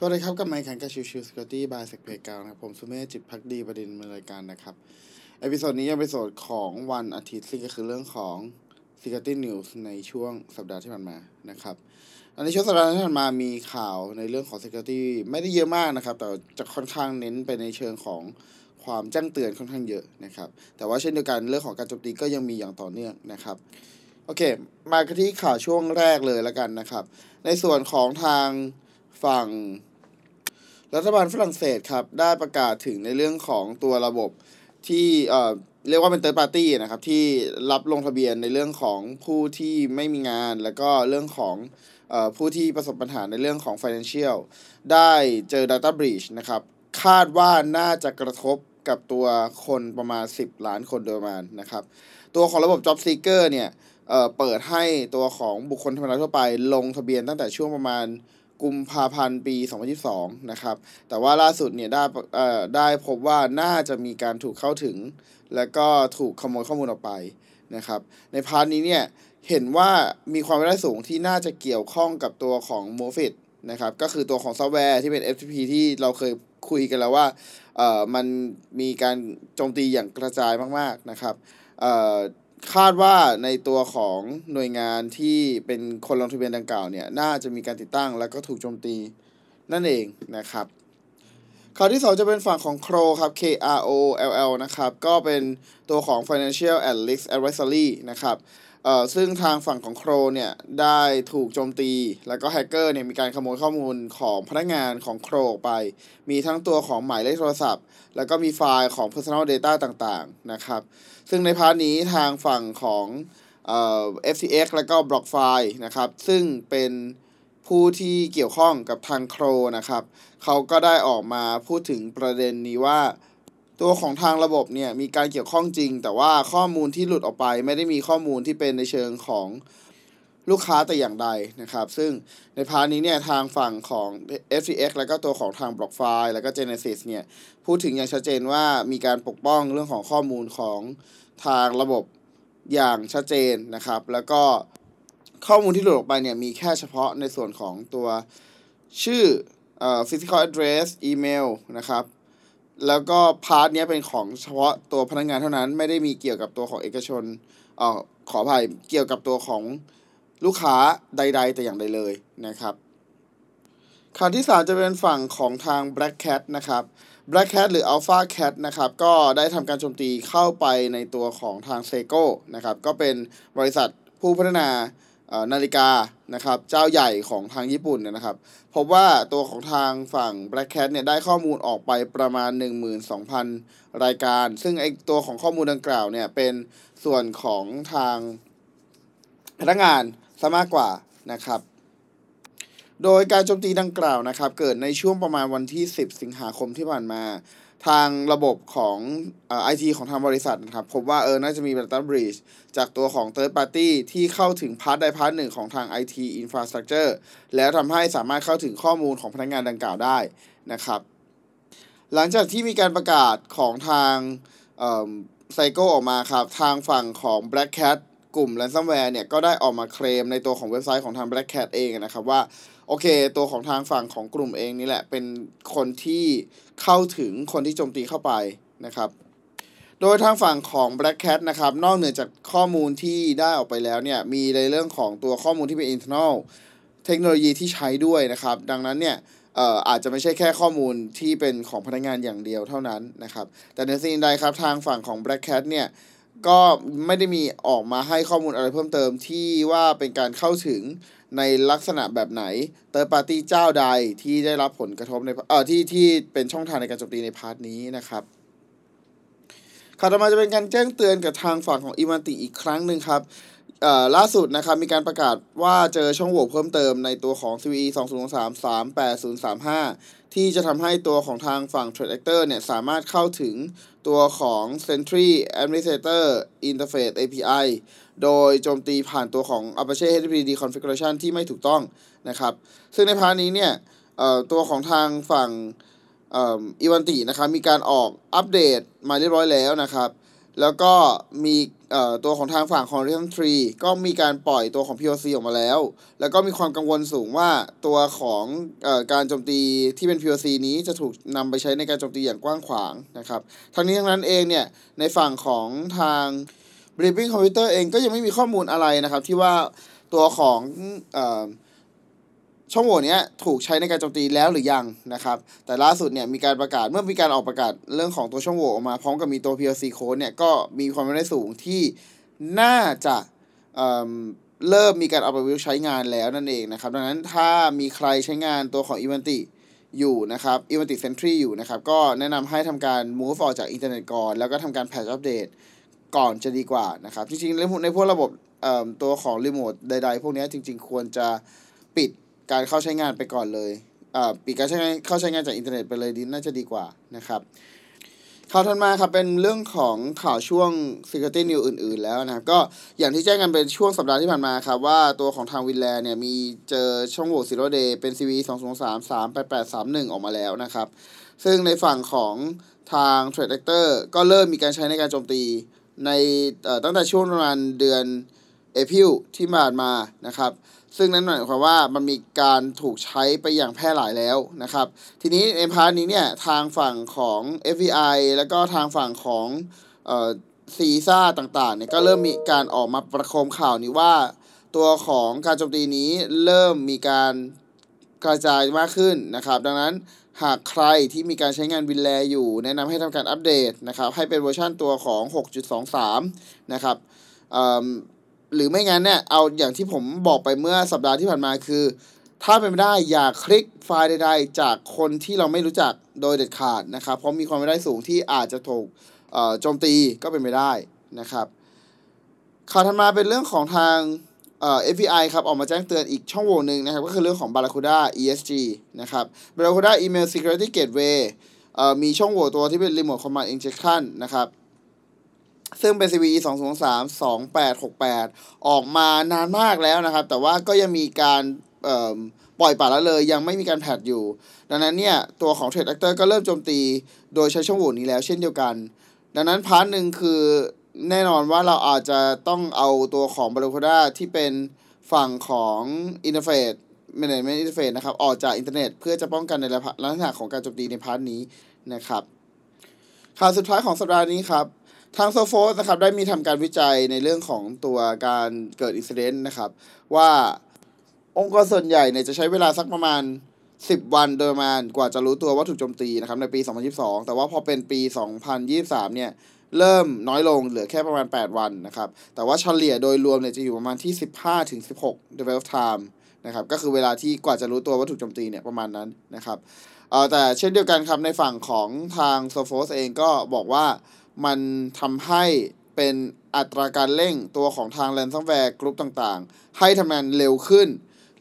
สวัสดีครับ กลับมาพบกันกับ Chill Chill Security by SecPlayground นะครับ ผมสุเมธจิตภักดีบดินทร์ ดำเนินรายการนะครับ episode นี้เป็นเอพิโซดของวันอาทิตย์ซึ่งก็คือเรื่องของ s e c u r i t y News ในช่วงสัปดาห์ที่ผ่านมานะครับอันในช่วงสัปดาห์ที่ผ่านมามีข่าวในเรื่องของ Security ไม่ได้เยอะมากนะครับ แต่จะค่อนข้างเน้นไปในเชิงของความแจ้งเตือนค่อนข้างเยอะนะครับ แต่ว่าเช่นเดียวกันเรื่องของการโจมตีก็ยังมีอย่างต่อเนื่องนะครับโอเค มาที่ข่าวช่วงแรกเลยแล้วกันนะครับ ในส่วนของทางฝั่ง รัฐบาลฝรั่งเศสครับได้ประกาศถึงในเรื่องของตัวระบบที่เอ่อเรียกว่าเป็น third party นะครับที่รับลงทะเบียนในเรื่องของผู้ที่ไม่มีงาน แล้วก็เรื่องของอผู้ที่ประสบปัญหาในเรื่องของ financial ได้เจอ data breach นะครับ คาดว่าน่าจะกระทบกับตัวคนประมาณ 10 ล้านคนโดยประมาณนะครับ ตัวของระบบ job seeker เนี่ยเปิดให้ตัวของบุคคลธรรมดาทั่วไปลงทะเบียนตั้งแต่ช่วงประมาณ กุมภาพันธ์ปี 2022 นะครับ แต่ว่าล่าสุดเนี่ยได้เอ่อได้พบว่าน่าจะมีการถูกเข้าถึง แล้วก็ถูกขโมยข้อมูลออกไปนะครับ ใน part นี้เนี่ยเห็นว่ามีความเป็นไปได้สูงที่น่าจะเกี่ยวข้องกับตัวของ m o f i t นะครับ ก็คือตัวของซอฟต์แวร์ที่เป็น FTP ที่เราเคยคุยกันแล้วว่าเอ่อมันมีการโจมตีอย่างกระจายมากๆนะครับเอ่อ คาดว่าในตัวของหน่วยงานที่เป็นคนลงทะเบียนดังกล่าวเนี่ย น่าจะมีการติดตั้งแล้วก็ถูกโจมตีนั่นเองนะครับข่าวที่ 2 จะเป็นฝั่งของ CRO ครับ K R O L L นะครับ ก็เป็นตัวของ Financial and Risk Advisory นะครับ อ่อซึ่งทางฝั่งของ Crow เนี่ยได้ถูกโจมตี แล้วก็แฮกเกอร์เนี่ยมีการขโมยข้อมูลของพนักงานของ Crow ออกไป มีทั้งตัวของหมายเลขโทรศัพท์ แล้วก็มีไฟล์ของ Personal Data ต่างๆนะครับ ซึ่งในพาร์ทนี้ทางฝั่งของเอ่อ FTX แล้วก็ BlockFi นะครับ ซึ่งเป็นผู้ที่เกี่ยวข้องกับทางโครนะครับ เขาก็ได้ออกมาพูดถึงประเด็นนี้ว่า ตัวของทางระบบเนี่ยมีการเกี่ยวข้องจริง แต่ว่าข้อมูลที่หลุดออกไป ไม่ได้มีข้อมูลที่เป็นในเชิงของลูกค้าแต่อย่างใดนะครับ ซึ่งใน part นี้เนี่ยทางฝั่งของ FTX แล้วก็ตัวของทาง BlockFi แล้วก็ Genesis เนี่ยพูดถึงอย่างชัดเจนว่ามีการปกป้องเรื่องของข้อมูลของทางระบบอย่างชัดเจนนะครับ แล้วก็ข้อมูลที่หลุดออกไปเนี่ยมีแค่เฉพาะในส่วนของตัวชื่อออ physical address อีเมลนะครับ แล้วก็ part เนี้ยเป็นของเฉพาะตัวพนักงานเท่านั้นไม่ได้มีเกี่ยวกับตัวของเอกชนเอ่อขออภัยเกี่ยวกับตัวของลูกค้าใด ๆ แต่อย่างใดเลยนะครับข่าวที่ 3 จะเป็นฝั่งของทาง Black Cat นะครับ Black Cat หรือ Alpha Cat นะครับก็ได้ทำการโจมตีเข้าไปในตัวของทาง Seiko นะครับก็เป็นบริษัทผู้พัฒนา นาฬิกานะครับเจ้าใหญ่ของทางญี่ปุ่นเนี่ยนะครับพบว่าตัวของทางฝั่ง Black Cat เนี่ยได้ข้อมูลออกไปประมาณ 12,000 รายการ ซึ่งไอตัวของข้อมูลดังกล่าวเนี่ยเป็นส่วนของทางพนักงานซะมากกว่านะครับ โดยการโจมตีดังกล่าวนะครับเกิดในช่วงประมาณวันที่ 10 สิงหาคมที่ผ่านมา ทางระบบของไอทีของทางบริษัทนะครับพบว่าเออน่าจะมี Data Breach จากตัวของ Third Party ที่เข้าถึง part ใด part หนึ่งของทาง IT Infrastructure แล้วทำให้สามารถเข้าถึงข้อมูลของพนักงานดังกล่าวได้นะครับหลังจากที่มีการประกาศของทางไซโก้ออกมาครับ ทางฝั่งของ Black Cat กลุ่ม ransomware เนี่ยก็ได้ออกมาเคลมในตัวของเว็บไซต์ของทาง Black Cat เองนะครับว่า โอเค ตัวของทางฝั่งของกลุ่มเองนี่แหละ เป็นคนที่เข้าถึงคนที่โจมตีเข้าไปนะครับ โดยทางฝั่งของ Black Cat นะครับ นอกเหนือจากข้อมูลที่ได้ออกไปแล้วเนี่ย มีในเรื่องของตัวข้อมูลที่เป็น internal เทคโนโลยีที่ใช้ด้วยนะครับ ดังนั้นเนี่ยเอ่ออาจจะไม่ใช่แค่ข้อมูลที่เป็นของพนักงานอย่างเดียวเท่านั้นนะครับ แต่ในสิ่งใดครับทางฝั่งของ Black Cat เนี่ย ก็ไม่ได้มีออกมาให้ข้อมูลอะไรเพิ่มเติมที่ว่าเป็นการเข้าถึงในลักษณะแบบไหน Third Party เจ้าใดที่ได้รับผลกระทบในเอ่อที่ที่เป็นช่องทางในการโจมตีใน part นี้นะครับข่าวต่อมาจะเป็นการแจ้งเตือนกับทางฝั่งของ Ivanti อีกครั้งหนึ่งครับ ล่าสุดนะครับมีการประกาศว่าเจอช่องโหว่เพิ่มเติมในตัวของ CVE 2 0 3 38035 ที่จะทำให้ตัวของทางฝั่ง Threat Actor เนี่ย สามารถเข้าถึงตัวของ Sentry Administrator Interface API โดยโจมตีผ่านตัวของ Apache HTTP Configuration ที่ไม่ถูกต้องนะครับ ซึ่งใน part นี้เนี่ยตัวของทางฝั่ง Ivanti นะครับมีการออกอัปเดตมาเรียบร้อยแล้วนะครับ แล้วก็มี ตัวของทางฝั่งของ Horizon 3 ก็มีการปล่อยตัวของ POC ออกมาแล้ว แล้วก็มีความกังวลสูงว่าตัวของอการโจมตีที่เป็น POC นี้จะถูกนำไปใช้ในการโจมตีอย่างกว้างขวางนะครับ ทั้งนี้ทั้งนั้นเองเนี่ย ในฝั่งของทาง Briefing Computer เองก็ยังไม่มีข้อมูลอะไรนะครับ ที่ว่าตัวของอ ช่องโหว่นี้ถูกใช้ในการโจมตีแล้วหรือยังนะครับ แต่ล่าสุดเนี่ยมีการประกาศเมื่อมีการออกประกาศเรื่องของตัวช่องโหว่ออกมาพร้อมกับมีตัว PoC code เนี่ยก็มีความเป็นไปได้สูงที่น่าจะเริ่มมีการเอาไปวิวใช้งานแล้วนั่นเองนะครับ ดังนั้นถ้ามีใครใช้งานตัวของ Ivanti อยู่นะครับ Ivanti Sentry อยู่นะครับ ก็แนะนำให้ทำการ move ออกจากอินเทอร์เน็ตก่อน แล้วก็ทำการ patch update ก่อนจะดีกว่านะครับ จริงๆในพวกในพวกระบบตัวของรีโมทใดๆ พวกนี้จริงๆ ควรจะปิด การเข้าใช้งานไปก่อนเลยอ่อปิดการใช้งานเข้าใช้งานจากอินเทอร์เน็ตไปเลยดีน่าจะดีกว่านะครับข่าวถัดมาครับเป็นเรื่องของข่าวช่วง Security News อื่น ๆ แล้วนะครับ ก็อย่างที่แจ้งกันเป็นช่วงสัปดาห์ที่ผ่านมาครับว่าตัวของทางวินแลเนี่ยมีเจอช่องโหว่ Zero Day เป็น CV 2 2 3 3 8 8 3 1 ออกมาแล้วนะครับ ซึ่งในฝั่งของทาง Threat Actor ก็เริ่มมีการใช้ในการโจมตีในตั้งแต่ช่วงประมาณเดือนApril ที่ผ่านมานะครับ ซึ่งนั่นหมายความว่ามันมีการถูกใช้ไปอย่างแพร่หลายแล้วนะครับ ทีนี้ใน part นี้เนี่ยทางฝั่งของ FBI แล้วก็ทางฝั่งของเอ่อ CISA ต่างๆเนี่ยก็เริ่มมีการออกมาประโคมข่าวนี้ว่า ตัวของการโจมตีนี้เริ่มมีการกระจายมากขึ้นนะครับ ดังนั้นหากใครที่มีการใช้งาน WinRAR อยู่ แนะนำให้ทำการอัปเดตนะครับ ให้เป็นเวอร์ชันตัวของ 6.23 นะครับ หรือไม่งั้นเนี่ยเอาอย่างที่ผมบอกไปเมื่อสัปดาห์ที่ผ่านมาคือ ถ้าเป็นไม่ได้อย่าคลิกไฟล์ใดๆ จากคนที่เราไม่รู้จักโดยเด็ดขาดนะครับ เพราะมีความเป็นไปได้สูงที่อาจจะถูกเอ่อโจมตีก็เป็นไปได้นะครับข่าวถัดมาเป็นเรื่องของทางเอ่อ FBI ครับ ออกมาแจ้งเตือนอีกช่องโหว่หนึ่งนะครับ ก็คือเรื่องของ Barracuda ESG นะครับ Barracuda Email Security Gateway เอ่อมีช่องโหว่ตัวที่เป็น Remote Command Injection นะครับ ซึ่งเป็น CVE 2 2 3 2 8 6 8 ออกมานานมากแล้วนะครับ แต่ว่าก็ยังมีการปล่อยปละละเลยยังไม่มีการ patch อยู่ ดังนั้นเนี่ย ตัวของ Threat Actor ก็เริ่มโจมตีโดยใช้ช่องโหว่นี้แล้วเช่นเดียวกัน ดังนั้น part หนึ่งคือแน่นอนว่าเราอาจจะต้องเอาตัวของ Barracuda ที่เป็นฝั่งของ Interface Management Interface นะครับ ออกจากอินเทอร์เน็ตเพื่อจะป้องกันในลักษณะของการโจมตีใน part นี้นะครับข่าวสุดท้ายของสัปดาห์นี้ครับ ทาง Sophos นะครับได้มีทำการวิจัยในเรื่องของตัวการเกิด incident นะครับ ว่าองค์กรส่วนใหญ่เนี่ยจะใช้เวลาสักประมาณ 10 วันโดยประมาณกว่าจะรู้ตัวว่าถูกโจมตีนะครับในปี 2022 แต่ว่าพอเป็นปี 2023 เนี่ยเริ่มน้อยลงเหลือแค่ประมาณ 8 วันนะครับ แต่ว่าเฉลี่ยโดยรวมเนี่ยจะอยู่ประมาณที่ 15ถึง16 develop time นะครับก็คือเวลาที่กว่าจะรู้ตัวว่าถูกโจมตีเนี่ยประมาณนั้นนะครับเออแต่เช่นเดียวกันครับในฝั่งของทาง s o p h o s เองก็บอกว่า มันทำให้เป็นอัตราการเร่งตัวของทาง ransomware กรุ๊ปต่างๆ ให้ทำงานเร็วขึ้น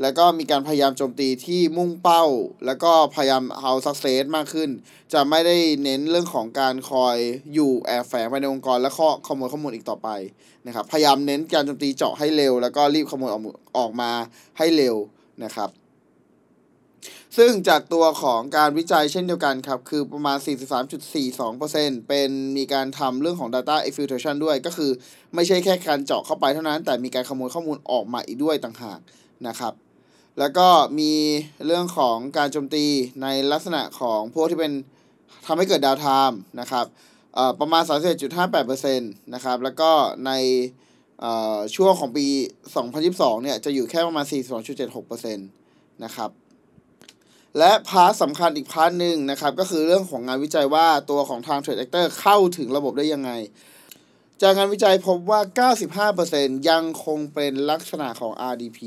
แล้วก็มีการพยายามโจมตีที่มุ่งเป้า แล้วก็พยายามเอาสักเซสมากขึ้น จะไม่ได้เน้นเรื่องของการคอยอยู่แอบแฝงภายในองค์กรและข้อขโมยข้อมูลอีกต่อไปนะครับพยายามเน้นการโจมตีเจาะให้เร็ว แล้วก็รีบขโมยออกออกมาให้เร็วนะครับ ซึ่งจากตัวของการวิจัยเช่นเดียวกันครับ คือประมาณ 43.42%เป็นมีการทำเรื่องของ data exfiltration ด้วย ก็คือไม่ใช่แค่การเจาะเข้าไปเท่านั้น แต่มีการขโมยข้อมูลออกมาอีกด้วยต่างหากนะครับ แล้วก็มีเรื่องของการโจมตีในลักษณะของพวกที่เป็นทำให้เกิด downtime นะครับเอ่อประมาณ31.58%นะครับ แล้วก็ในช่วงของปี 2022 เนี่ย จะอยู่แค่ประมาณ 42.76%นะครับ และ part สำคัญอีก part หนึ่งนะครับ ก็คือเรื่องของงานวิจัยว่าตัวของทาง Threat Actor เข้าถึงระบบได้ยังไง จากงานวิจัยพบว่า 95%ยังคงเป็นลักษณะของ RDP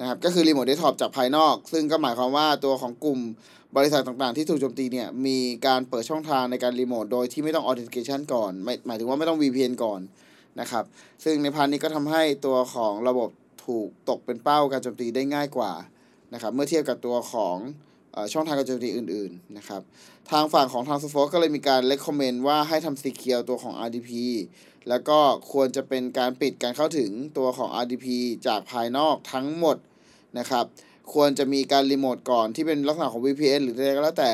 นะครับ ก็คือ remote desktop จากภายนอก ซึ่งก็หมายความว่าตัวของกลุ่มบริษัทต่างๆ ที่ถูกโจมตีเนี่ย มีการเปิดช่องทางในการรีโมทโดยที่ไม่ต้อง authentication ก่อนไม่หมายถึงว่าไม่ต้อง VPN ก่อนนะครับ ซึ่งใน part นี้ก็ทำให้ตัวของระบบถูกตกเป็นเป้าการโจมตีได้ง่ายกว่านะครับเมื่อเทียบกับตัวของ ช่องทางการโจมตีอื่นๆนะครับ ทางฝั่งของทาง s o f o ก็เลยมีการ recommend ว่าให้ทำ secure ตัวของ RDP แล้วก็ควรจะเป็นการปิดการเข้าถึงตัวของ RDP จากภายนอกทั้งหมดนะครับ ควรจะมีการรีโมทก่อนที่เป็นลักษณะของ VPN หรืออะไรก็แล้วแต่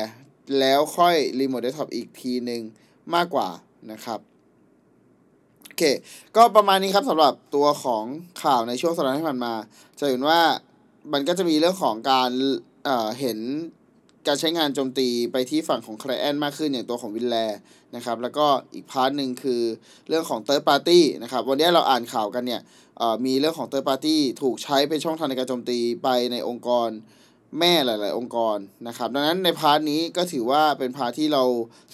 แล้วค่อย remote desktop อีกทีหนึ่งมากกว่านะครับ โอเค ก็ประมาณนี้ครับสำหรับตัวของข่าวในช่วงสัปดาห์ที่ผ่านมา จะเห็นว่ามันก็จะมีเรื่องของการ เห็นการใช้งานโจมตีไปที่ฝั่งของ c l i e n t มากขึ้นอย่างตัวของ WinRARนะครับ แล้วก็อีก part หนึ่งคือเรื่องของ Third Party นะครับ วันนี้เราอ่านข่าวกันเนี่ยมีเรื่องของ Third Party ถูกใช้เป็นช่องทางในการโจมตีไปในองค์กรแม่หลาย ๆ องค์กรนะครับ ดังนั้นใน part นี้ก็ถือว่าเป็น part ที่เรา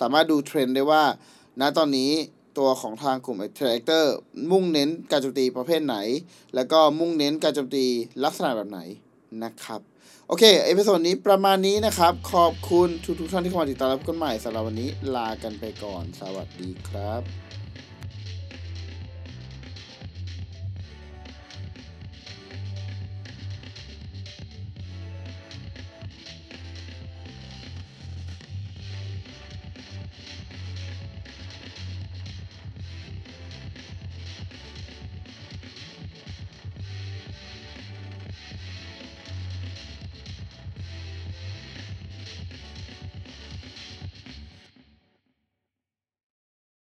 สามารถดูเทรนด์ได้ว่า ณตอนนี้ตัวของทางกลุ่ม t r a c t o r มุ่งเน้นการโจมตีประเภทไหน แล้วก็มุ่งเน้นการโจมตีลักษณะแบบไหนนะครับ โอเค episode นี้ประมาณนี้นะครับ ขอบคุณทุกๆท่านที่เข้ามาติดตามรับกันใหม่สำหรับวันนี้ลากันไปก่อน สวัสดีครับ